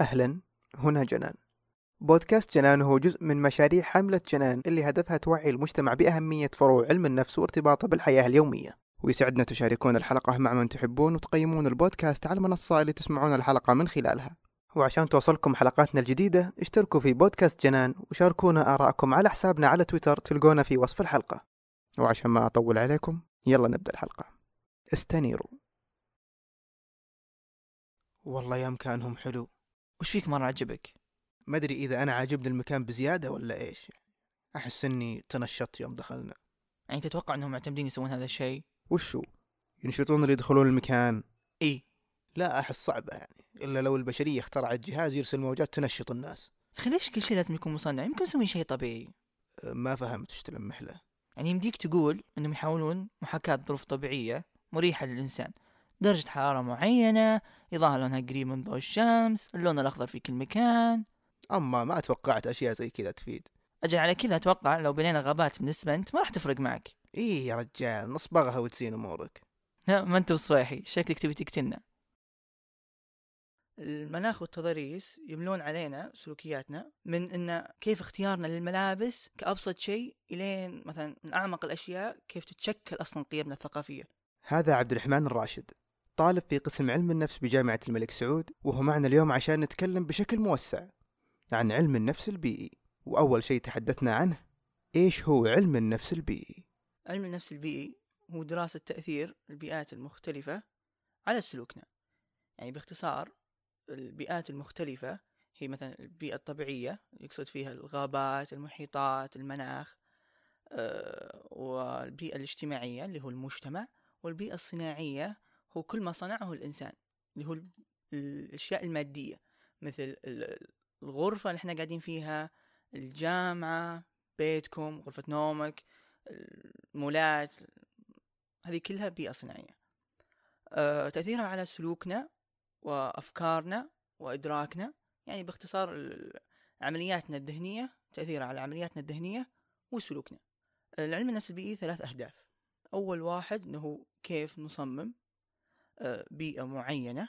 أهلا. هنا جنان. بودكاست جنان هو جزء من مشاريع حملة جنان اللي هدفها توعي المجتمع بأهمية فروع علم النفس وارتباطه بالحياة اليومية. ويسعدنا تشاركون الحلقة مع من تحبون وتقيمون البودكاست على المنصة اللي تسمعون الحلقة من خلالها. وعشان توصلكم حلقاتنا الجديدة اشتركوا في بودكاست جنان وشاركونا آراءكم على حسابنا على تويتر تلقونا في وصف الحلقة. وعشان ما أطول عليكم يلا نبدأ الحلقة. استنيروا. والله يا مكانهم حلو. وش فيك مرة عجبك؟ ما أدري إذا أنا عاجبني المكان بزيادة ولا إيش. أحس إني تنشطت يوم دخلنا. يعني تتوقع إنهم معتمدين يسوون هذا الشيء؟ وشو ينشطون اللي يدخلون المكان؟ إي. لا أحس صعبة يعني. إلا لو البشرية اخترعت جهاز يرسل موجات تنشط الناس. أخي ليش كل شيء لازم يكون مصنع؟ يمكن يسوي شيء طبيعي. أه، ما فهمت وش تلمح له. يعني يمديك تقول إنهم يحاولون محاكاة ظروف طبيعية مريحة للإنسان. درجة حرارة معينة إضاءة لونها قريب من ضوء الشمس اللون الأخضر في كل مكان. أما ما توقعت أشياء زي كذا تفيد. أجل على كذا أتوقع لو بنينا غابات من الإسمنت ما راح تفرق معك. إيه يا رجال نصبغها وتزين أمورك. لا ما أنت بصويحي شكلك تبي تقتلنا. المناخ والتضاريس يملون علينا سلوكياتنا من إن كيف اختيارنا للملابس كأبسط شيء إلين مثلا من أعمق الأشياء كيف تتشكل أصلا قيمنا الثقافية. هذا عبد الرحمن الراشد. طالب في قسم علم النفس بجامعة الملك سعود وهو معنا اليوم عشان نتكلم بشكل موسع عن علم النفس البيئي. وأول شيء تحدثنا عنه إيش هو علم النفس البيئي؟ علم النفس البيئي هو دراسة تأثير البيئات المختلفة على سلوكنا. يعني باختصار البيئات المختلفة هي مثلا البيئة الطبيعية يقصد فيها الغابات المحيطات المناخ آه، والبيئة الاجتماعية اللي هو المجتمع والبيئة الصناعية هو كل ما صنعه الإنسان اللي هو ال- الأشياء المادية مثل ال- الغرفة اللي إحنا قاعدين فيها الجامعة بيتكم غرفة نومك المولات هذه كلها بيئة صناعية. آه، تأثيرها على سلوكنا وأفكارنا وإدراكنا يعني باختصار عملياتنا الذهنية تأثيرها على عملياتنا الذهنية وسلوكنا. العلم النفس البيئي ثلاث أهداف. أول واحد أنه كيف نصمم بيئة معينة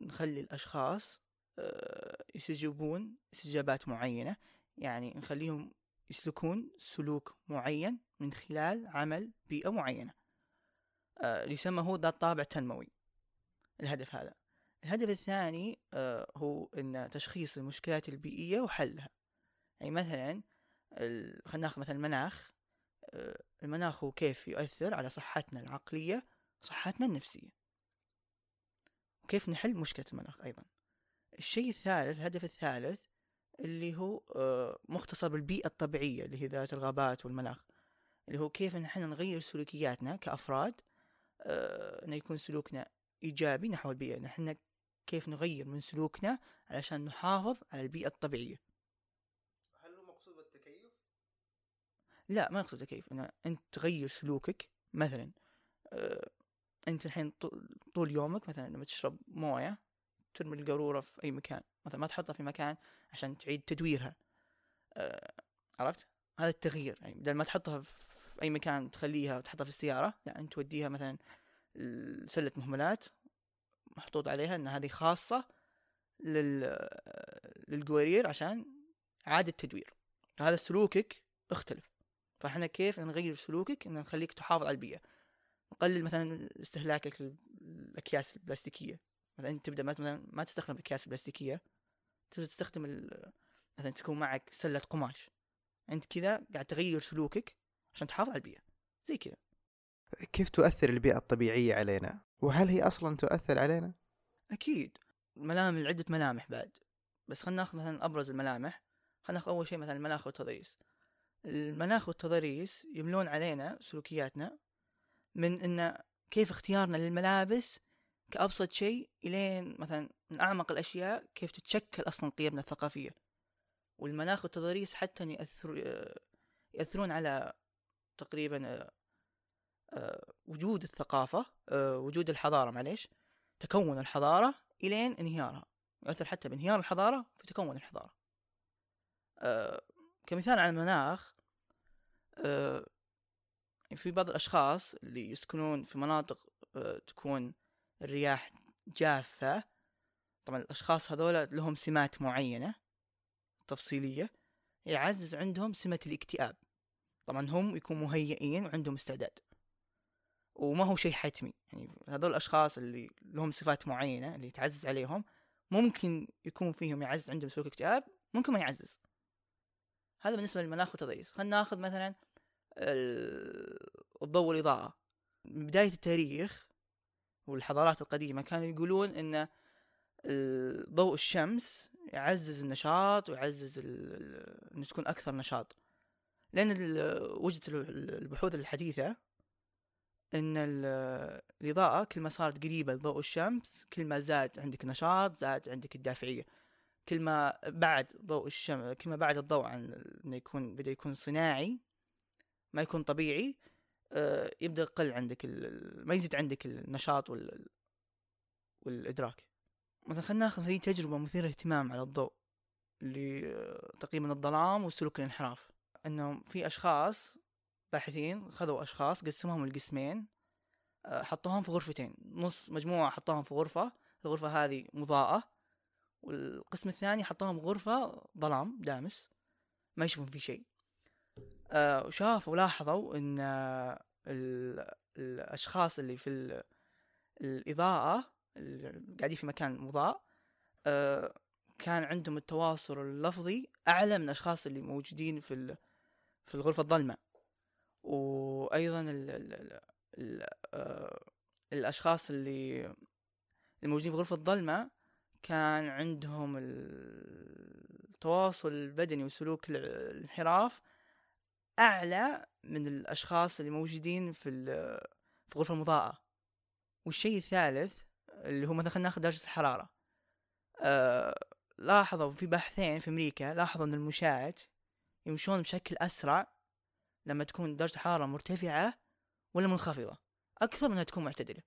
نخلي الأشخاص آه، يستجيبون استجابات معينة. يعني نخليهم يسلكون سلوك معين من خلال عمل بيئة معينة. آه، يسمى هو ذات طابع تنموي الهدف هذا. الهدف الثاني آه، هو إن تشخيص المشكلات البيئية وحلها. يعني مثلا خلينا ناخذ مثلا المناخ المناخ هو كيف يؤثر على صحتنا العقلية وصحتنا النفسية. وكيف نحل مشكلة المناخ أيضا. الشيء الثالث الهدف الثالث اللي هو آه، مختصر بالبيئة الطبيعية اللي هي ذات الغابات والمناخ اللي هو كيف نحن نغير سلوكياتنا كأفراد آه، إنه يكون سلوكنا إيجابي نحو البيئة. نحن كيف نغير من سلوكنا علشان نحافظ على البيئة الطبيعية. هل هو مقصود بالتكيف؟ لا ما يقصد كيف ان أنت تغير سلوكك مثلا آه، انت الحين طو- طول يومك مثلا لما تشرب موية ترمي القارورة في أي مكان مثلا ما تحطها في مكان عشان تعيد تدويرها. آه، عرفت؟ هذا التغيير. يعني بدل ما تحطها في أي مكان تخليها وتحطها في السيارة لا أنت توديها مثلا سله مهملات محطوط عليها إن هذه خاصة لل للقوارير عشان إعادة تدوير هذا سلوكك اختلف. فإحنا كيف نغير سلوكك إن نخليك تحافظ على البيئة؟ نقلل مثلا استهلاكك للأكياس البلاستيكية. مثلا أنت تبدأ مثلا ما تستخدم الاكياس البلاستيكيه تبدأ تستخدم مثلا تكون معك سلة قماش. أنت كذا قاعد تغير سلوكك عشان تحافظ على البيئة. زي كذا. كيف تؤثر البيئة الطبيعية علينا؟ وهل هي أصلا تؤثر علينا؟ أكيد. ملامح عده ملامح بعد. بس خلينا ناخذ مثلا أبرز الملامح. خلينا ناخذ أول شيء مثلا المناخ والتضاريس المناخ والتضاريس يملون علينا سلوكياتنا من إن كيف اختيارنا للملابس كأبسط شيء إلين مثلا من أعمق الأشياء كيف تتشكل أصلا قيمنا الثقافية. والمناخ والتضاريس حتى يأثر يأثرون على تقريبا آه، آه، وجود الثقافة آه، وجود الحضارة معليش تكون الحضارة إلين انهيارها. يؤثر حتى بانهيار الحضارة في تكون الحضارة. كمثال على المناخ آه، في بعض الأشخاص اللي يسكنون في مناطق آه، تكون الرياح جافة طبعا الأشخاص هذولا لهم سمات معينة تفصيلية يعزز عندهم سمة الاكتئاب. طبعا هم يكونوا مهيئين وعندهم استعداد وما هو شيء حتمي. يعني هذول الأشخاص اللي لهم صفات معينة اللي تعزز عليهم ممكن يكون فيهم يعزز عندهم سلوك اكتئاب ممكن ما يعزز. هذا بالنسبة للمناخ والتضييق خلينا ناخذ مثلا الضوء والإضاءة. من بداية التاريخ والحضارات القديمة كانوا يقولون إن ضوء الشمس يعزز النشاط ويعزز إنه تكون أكثر نشاط. لأن وجدت البحوث الحديثة إن الإضاءة كل ما صارت قريبة لضوء الشمس كل ما زاد عندك نشاط زاد عندك الدافعية. كل ما بعد ضوء الشمس كل ما بعد الضوء عن إنه يكون بدأ يكون صناعي ما يكون طبيعي آه، يبدأ يقل عندك ما يزيد عندك النشاط وال والإدراك. مثلا خلينا ناخذ هذه تجربة مثيرة اهتمام على الضوء اللي آه، الظلام وسلوك الانحراف. إنه في أشخاص باحثين خذوا أشخاص قسموهم لقسمين آه، حطوهم في غرفتين. نص مجموعة حطوهم في غرفة الغرفة هذه مضاءة والقسم الثاني حطوهم غرفة ظلام دامس ما يشوفون فيه شيء. آه، وشافوا ولاحظوا إن الأشخاص اللي في الإضاءة اللي قاعدين في مكان مضاء آه، كان عندهم التواصل اللفظي أعلى من الأشخاص اللي موجودين في في الغرفة الظلمة. وأيضا ال ال ال آه، الأشخاص اللي الموجودين في غرفة الظلمة كان عندهم التواصل البدني وسلوك الانحراف أعلى من الأشخاص اللي موجودين في في الغرفة المضاءة. والشيء الثالث اللي هو مثلا خلينا ناخذ درجة الحرارة. أه لاحظوا في بحثين في أمريكا لاحظوا إن المشاة يمشون بشكل أسرع لما تكون درجة الحرارة مرتفعة ولا منخفضة. أكثر من أنها تكون معتدلة.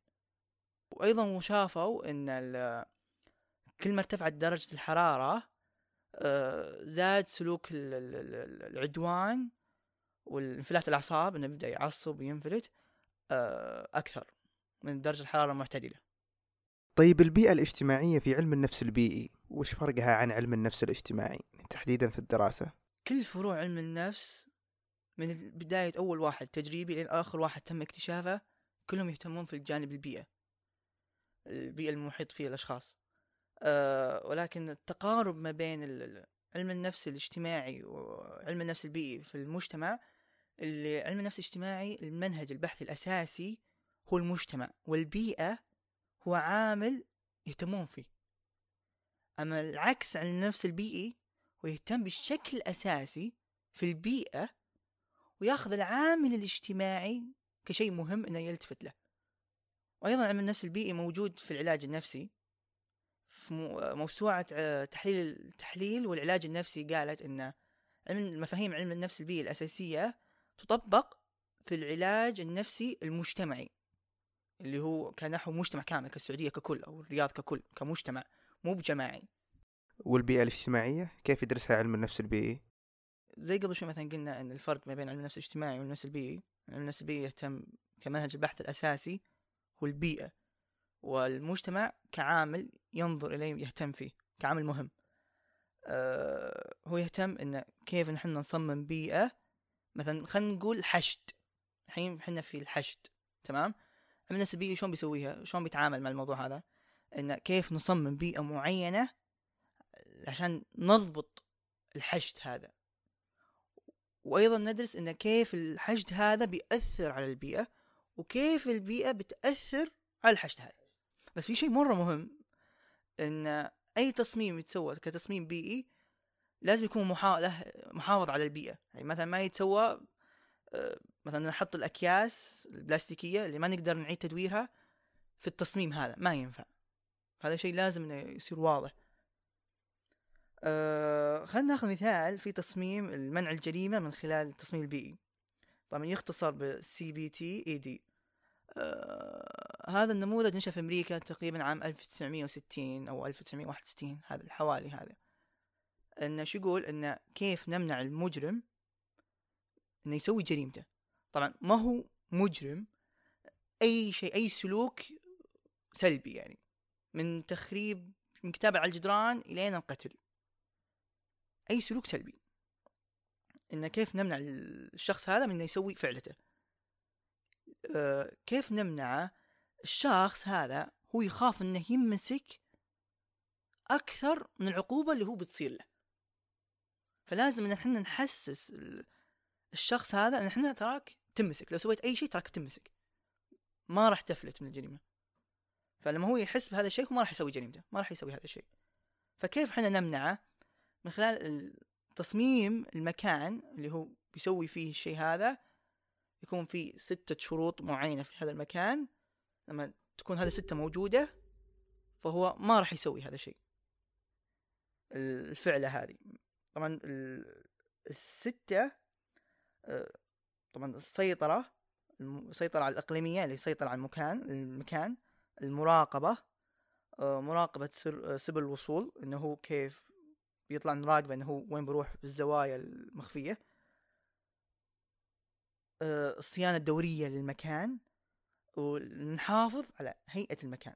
وأيضا شافوا أن كل ما ارتفعت درجة الحرارة آه، زاد سلوك العدوان والانفلات الأعصاب أنه يبدأ يعصب وينفلت آه، أكثر من درجة الحرارة المعتدلة طيب البيئة الاجتماعية في علم النفس البيئي وش فرقها عن علم النفس الاجتماعي تحديدا في الدراسة؟ كل فروع علم النفس من بداية أول واحد تجريبي لين آخر واحد تم اكتشافه كلهم يهتمون في الجانب البيئة البيئة المحيط فيها الأشخاص أه ولكن التقارب ما بين علم النفس الاجتماعي وعلم النفس البيئي في المجتمع علم النفس الاجتماعي المنهج البحثي الأساسي هو المجتمع والبيئة هو عامل يهتمون فيه. أما العكس علم النفس البيئي هو يهتم بشكل أساسي في البيئة وياخذ العامل الاجتماعي كشيء مهم إنه يلتفت له. وأيضا علم النفس البيئي موجود في العلاج النفسي. في موسوعة آه، تحليل التحليل والعلاج النفسي قالت إن علم مفاهيم علم النفس البيئي الأساسية تطبق في العلاج النفسي المجتمعي اللي هو كنحو مجتمع كامل كالسعودية ككل أو الرياض ككل كمجتمع مو بجماعي والبيئة الاجتماعية كيف يدرسها علم النفس البيئي؟ زي قبل شوي مثلا قلنا إن الفرق ما بين علم النفس الاجتماعي وعلم النفس البيئي علم النفس البيئي يهتم كمنهج البحث الأساسي هو البيئة والمجتمع كعامل ينظر إليه يهتم فيه كعامل مهم أه هو يهتم إن كيف نحن نصمم بيئة مثلا خلينا نقول حشد. الحين إحنا في الحشد تمام؟ علم النفس البيئي شلون بيسويها؟ شلون بيتعامل مع الموضوع هذا؟ إن كيف نصمم بيئة معينة عشان نضبط الحشد هذا. وأيضا ندرس إن كيف الحشد هذا بيأثر على البيئة وكيف البيئة بتأثر على الحشد هذا. بس في شيء مرة مهم إن أي تصميم يتسوى كتصميم بيئي لازم يكون محافظ على البيئة. يعني مثلا ما يتسوى آه، مثلا نحط الأكياس البلاستيكية اللي ما نقدر نعيد تدويرها في التصميم هذا ما ينفع. هذا شيء لازم إنه يصير واضح. آه خلينا ناخذ مثال في تصميم المنع الجريمة من خلال التصميم البيئي. طبعا يختصر ب CBT آه هذا النموذج نشأ في أمريكا تقريبا عام 1960 أو 1961 هذا الحوالي هذا. إنه شو يقول؟ إنه كيف نمنع المجرم إنه يسوي جريمته. طبعا ما هو مجرم أي شيء أي سلوك سلبي يعني من تخريب من كتابة على الجدران إلين القتل. أي سلوك سلبي. إن كيف نمنع الشخص هذا من إنه يسوي فعلته. أه كيف نمنعه الشخص هذا هو يخاف إنه يمسك أكثر من العقوبة اللي هو بتصير له؟ فلازم إن إحنا نحسس الشخص هذا إن إحنا تراك تمسك لو سويت أي شيء تراك تمسك. ما راح تفلت من الجريمة. فلما هو يحس بهذا الشيء هو ما راح يسوي جريمته ما راح يسوي هذا الشيء. فكيف إحنا نمنعه من خلال تصميم المكان اللي هو بيسوي فيه الشيء هذا؟ يكون في ستة شروط معينة في هذا المكان. لما تكون هذه الستة موجودة فهو ما راح يسوي هذا الشيء. الفعلة هذه. طبعا الستة آه، طبعا السيطرة السيطرة على الإقليمية اللي يسيطر على المكان المكان المراقبة آه، مراقبة آه، سبل الوصول إنه هو كيف يطلع نراقبه إنه هو وين بروح بالزوايا المخفية. الصيانة الدورية للمكان ونحافظ على هيئة المكان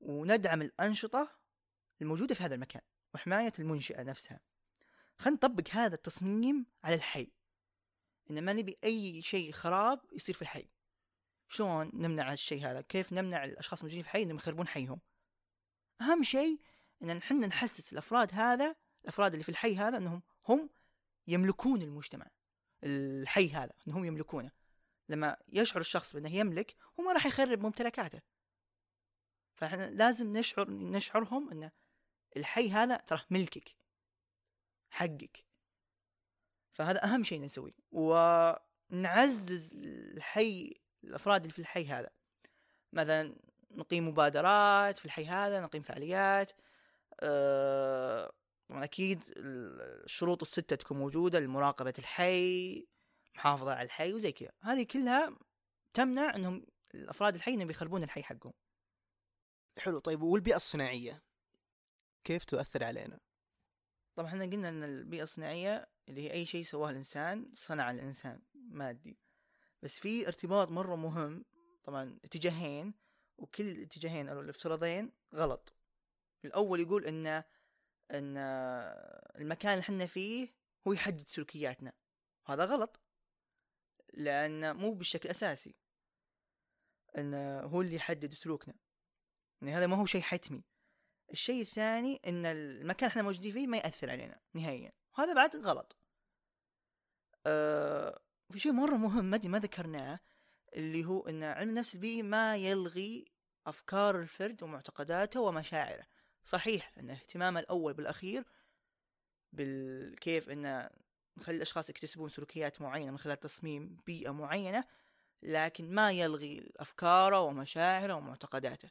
وندعم الأنشطة الموجودة في هذا المكان وحماية المنشأة نفسها. خلينا نطبق هذا التصميم على الحي. إن ما نبي أي شيء خراب يصير في الحي. شلون نمنع الشيء هذا؟ كيف نمنع الأشخاص الموجودين في الحي إنهم يخربون حيهم؟ أهم شيء إن نحن نحسس الأفراد هذا الأفراد اللي في الحي هذا أنهم هم يملكون المجتمع. الحي هذا أنهم يملكونه. لما يشعر الشخص بأنه يملك هو ما راح يخرب ممتلكاته. فإحنا لازم نشعر نشعرهم إن الحي هذا ترى ملكك. حقك. فهذا أهم شيء نسويه. ونعزز الحي الأفراد اللي في الحي هذا. مثلا نقيم مبادرات في الحي هذا نقيم فعاليات. أه أكيد الشروط الستة تكون موجودة لمراقبه الحي محافظة على الحي وزي كذا. هذه كلها تمنع إنهم الأفراد الحي إنهم يخربون الحي حقهم. حلو. طيب والبيئة الصناعية كيف تؤثر علينا؟ طبعا إحنا قلنا إن البيئة الصناعية اللي هي أي شيء سواه الإنسان صنع الإنسان مادي. بس في ارتباط مرة مهم طبعا اتجاهين وكل الاتجاهين أو الافتراضين غلط. الأول يقول إن إن المكان اللي إحنا فيه هو يحدد سلوكياتنا. هذا غلط لأن مو بالشكل الأساسي. إن هو اللي يحدد سلوكنا. يعني هذا ما هو شيء حتمي. الشيء الثاني إن المكان إحنا موجودين فيه ما يأثر علينا نهائيا وهذا بعد غلط. أه في شيء مرة مهم ما ما ذكرناه اللي هو إن علم النفس البيئي ما يلغي أفكار الفرد ومعتقداته ومشاعره. صحيح إن اهتمامه الأول بالأخير بالكيف إن نخلي الأشخاص يكتسبون سلوكيات معينة من خلال تصميم بيئة معينة لكن ما يلغي أفكاره ومشاعره ومعتقداته.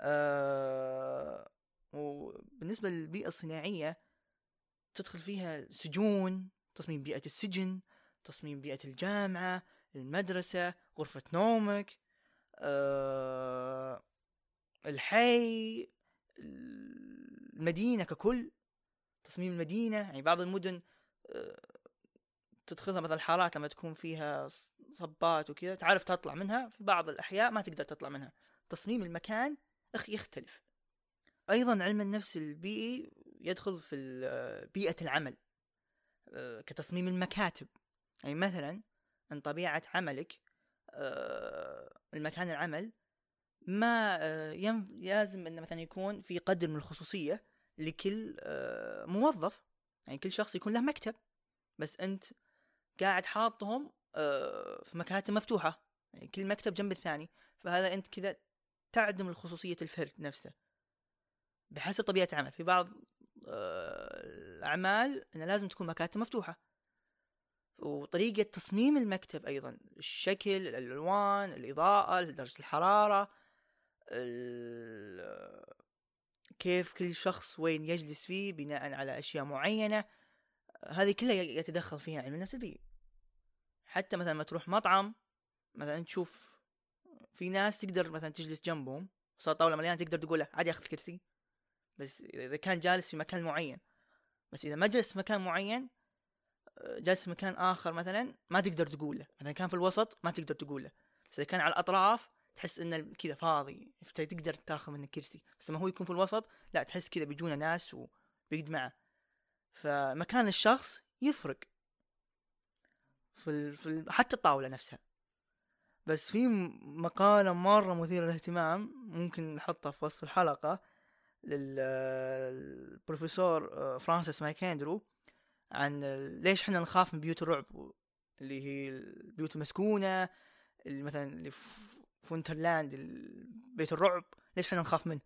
آه وبالنسبة للبيئة الصناعية تدخل فيها سجون تصميم بيئة السجن تصميم بيئة الجامعة المدرسة غرفة نومك آه الحي المدينة ككل تصميم المدينة. يعني بعض المدن آه تدخلها مثلا الحارات لما تكون فيها صبات وكذا تعرف تطلع منها في بعض الأحياء ما تقدر تطلع منها. تصميم المكان يختلف. أيضا علم النفس البيئي يدخل في بيئة العمل آه، كتصميم المكاتب. يعني مثلا ان طبيعة عملك آه، المكان العمل ما آه، لازم إنه مثلا يكون في قدر من الخصوصية لكل موظف. يعني كل شخص يكون له مكتب بس أنت قاعد حاطهم في مكاتب مفتوحة. يعني كل مكتب جنب الثاني. فهذا أنت كذا تعدم الخصوصية الفرد نفسه. بحسب طبيعة العمل. في بعض آه، الأعمال أنه لازم تكون مكاتب مفتوحة. وطريقة تصميم المكتب أيضا الشكل الألوان الإضاءة درجة الحرارة كيف كل شخص وين يجلس فيه بناء على أشياء معينة. هذه كلها يتدخل فيها علم النفس البيئي. حتى مثلا ما تروح مطعم مثلا تشوف في ناس تقدر مثلا تجلس جنبهم صار طاوله مليانه تقدر تقول له عادي اخذ كرسي بس إذا كان جالس في مكان معين. بس إذا ما جلس في مكان معين آه، جالس في مكان آخر مثلا ما تقدر تقول له. مثلا كان في الوسط ما تقدر تقول له. بس إذا كان على الأطراف تحس إنه كذا فاضي. فتقدر تاخذ منه كرسي. بس لما هو يكون في الوسط لا تحس كذا بيجونا ناس وبيقعد معه. فمكان الشخص يفرق. في, ال... في ال... حتى الطاولة نفسها. بس في مقالة مرة مثيرة للاهتمام ممكن نحطها في وصف الحلقة للبروفيسور آه، فرانسيس ماكاندرو عن ليش إحنا نخاف من بيوت الرعب اللي هي البيوت المسكونة اللي مثلا اللي في Winterland بيت الرعب ليش إحنا نخاف منه؟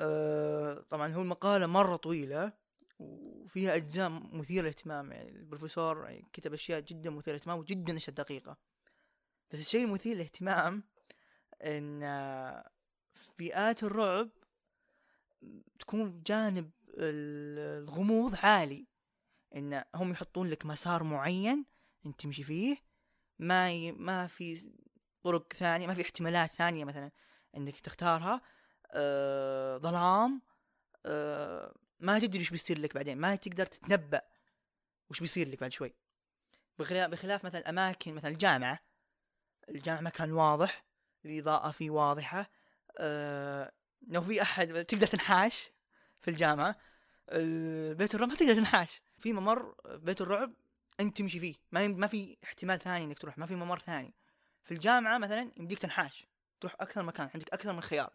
أه طبعا هو المقالة مرة طويلة وفيها أجزاء مثيرة للاهتمام يعني البروفيسور يعني كتب أشياء جدا مثيرة للاهتمام وجدا أشياء دقيقة. بس الشيء المثير للاهتمام إن في بيئات الرعب تكون جانب الغموض عالي. إن هم يحطون لك مسار معين أنت تمشي فيه ما ي... ما في طرق ثانية ما في احتمالات ثانية مثلا إنك تختارها. آه... ظلام. آه... ما تدري إيش بيصير لك بعدين ما تقدر تتنبأ وش بيصير لك بعد شوي. بخلاف مثلا أماكن مثلا الجامعة. الجامع مكان واضح الإضاءة فيه واضحة أه لو في أحد تقدر تنحاش في الجامعة بيت الرعب ما تقدر تنحاش. في ممر بيت الرعب أنت تمشي فيه ما ما في احتمال ثاني إنك تروح ما في ممر ثاني. في الجامعة مثلا يمديك تنحاش تروح أكثر مكان عندك أكثر من خيار.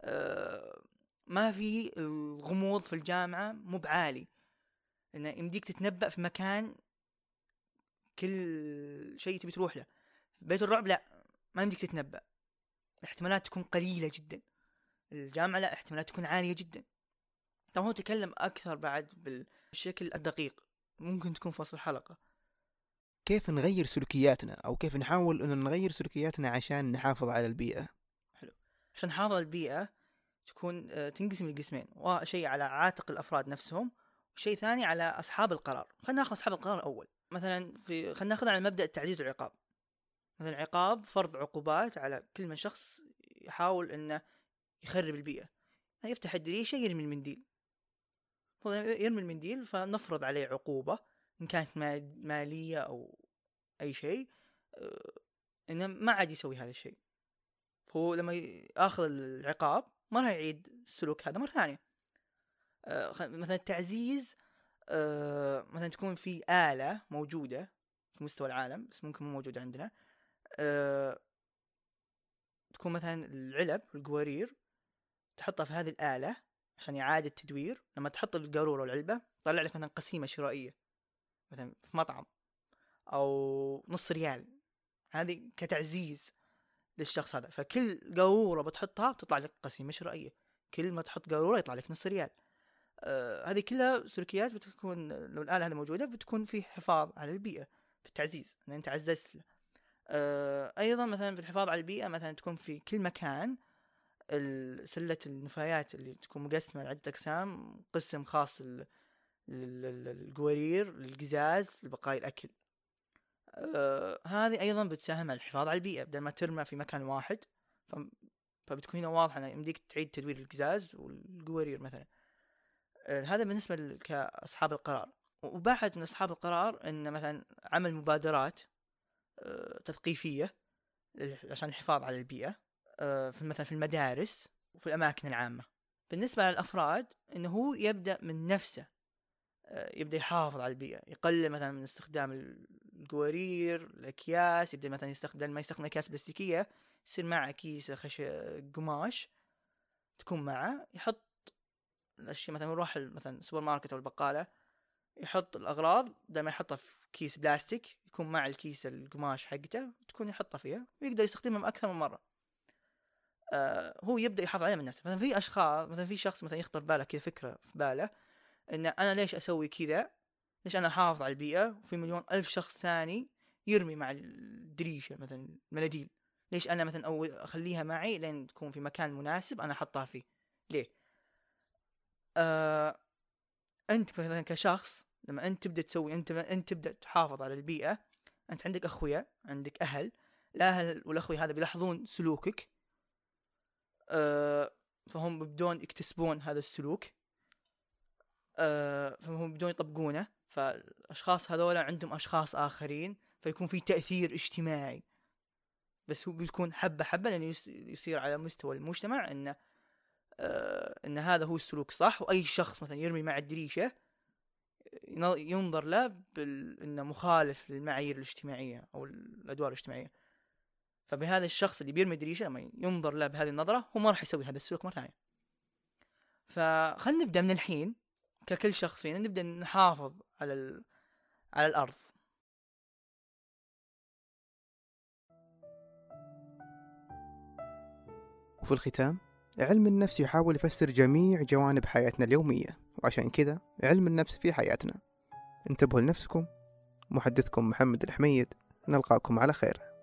أه ما في الغموض في الجامعة مو بعالي. إنه يمديك تتنبأ في مكان كل شيء تبي تروح له. بيت الرعب لا ما يمديك تتنبأ. الاحتمالات تكون قليلة جدا. الجامعة لا احتمالات تكون عالية جدا. طبعا هو تكلم أكثر بعد بالشكل الدقيق. ممكن تكون في وصف الحلقة. كيف نغير سلوكياتنا أو كيف نحاول أن نغير سلوكياتنا عشان نحافظ على البيئة؟ حلو. عشان نحافظ على البيئة تكون آه، تنقسم لقسمين. وشيء على عاتق الأفراد نفسهم وشيء ثاني على أصحاب القرار. خلينا ناخذ أصحاب القرار الأول. مثلا في خلينا ناخذ على مبدأ التعزيز والعقاب. مثلا عقاب فرض عقوبات على كل من شخص يحاول إنه يخرب البيئة. يفتح الدريشة يرمي المنديل. يرمي المنديل فنفرض عليه عقوبة إن كانت مالية أو أي شيء آه، إنه ما عاد يسوي هذا الشيء. هو لما يأخذ العقاب ما راح يعيد السلوك هذا مرة ثانية. آه، مثلا التعزيز آه، مثلا تكون في آلة موجودة في مستوى العالم بس ممكن مو موجودة عندنا. أه تكون مثلا العلب القوارير تحطها في هذه الآلة عشان إعادة تدوير لما تحط القارورة والعلبة طلع لك مثلا قسيمة شرائية مثلا في مطعم أو نص ريال. هذه كتعزيز للشخص هذا. فكل قارورة بتحطها بتطلع لك قسيمة شرائية. كل ما تحط قارورة يطلع لك نص ريال. آه هذه كلها سلوكيات بتكون لو الآلة هذه موجودة بتكون في حفاظ على البيئة بالتعزيز إن أنت عززت له آه، أيضا مثلا في الحفاظ على البيئة مثلا تكون في كل مكان سلة النفايات اللي تكون مقسمة لعدة أقسام قسم خاص للقوارير للقزاز لبقايا الأكل. آه هذه أيضا بتساهم على الحفاظ على البيئة. بدل ما ترمى في مكان واحد فبتكون هنا واضحة إنه يمديك تعيد تدوير القزاز والقوارير مثلا. آه هذا بالنسبة كأصحاب القرار. وبعد من أصحاب القرار إن مثلا عمل مبادرات تثقيفية عشان الحفاظ على البيئة آه، في مثلا في المدارس وفي الأماكن العامة. بالنسبة للأفراد إنه هو يبدأ من نفسه آه، يبدأ يحافظ على البيئة. يقلل مثلا من استخدام القوارير الأكياس يبدأ مثلا يستخدم ما يستخدم أكياس بلاستيكية يصير معه كيس خش قماش تكون معه يحط الأشياء مثلا يروح مثلا السوبر ماركت أو البقالة يحط الأغراض دائما يحطها في كيس بلاستيك يكون مع الكيس القماش حقته تكون يحطها فيها ويقدر يستخدمها أكثر من مرة. آه هو يبدأ يحافظ عليها من نفسه. مثلا في أشخاص مثلا في شخص مثلا يخطر باله كذا فكرة في باله إن أنا ليش أسوي كذا؟ ليش أنا أحافظ على البيئة؟ وفي مليون ألف شخص ثاني يرمي مع الدريشة مثلا المناديل. ليش أنا مثلا أو أخليها معي لين تكون في مكان مناسب أنا أحطها فيه؟ ليه؟ آه أنت مثلا كشخص لما أنت تبدأ تسوي أنت أنت تبدأ تحافظ على البيئة أنت عندك أخويا عندك أهل الأهل والاخويا هذا بيلاحظون سلوكك أه فهم بيبدون يكتسبون هذا السلوك أه فهم بيبدون يطبقونه فالأشخاص هذولا عندهم أشخاص آخرين فيكون في تأثير اجتماعي. بس هو بيكون حبة لأنه يس- يصير على مستوى المجتمع أنه آه أن هذا هو السلوك صح؟ وأي شخص مثلا يرمي مع الدريشة ين- ينظر له بال... إنه مخالف للمعايير الاجتماعية أو الأدوار الاجتماعية. فبهذا الشخص اللي بيرمي دريشه لما ينظر له بهذه النظرة هو ما راح يسوي هذا السلوك مرة ثانية. فخلنا نبدأ من الحين ككل شخص فينا نبدأ نحافظ على ال... على الأرض. وفي الختام علم النفس يحاول يفسر جميع جوانب حياتنا اليومية. وعشان كذا علم النفس في حياتنا. انتبهوا لنفسكم. محدثكم محمد الحميد. نلقاكم على خير.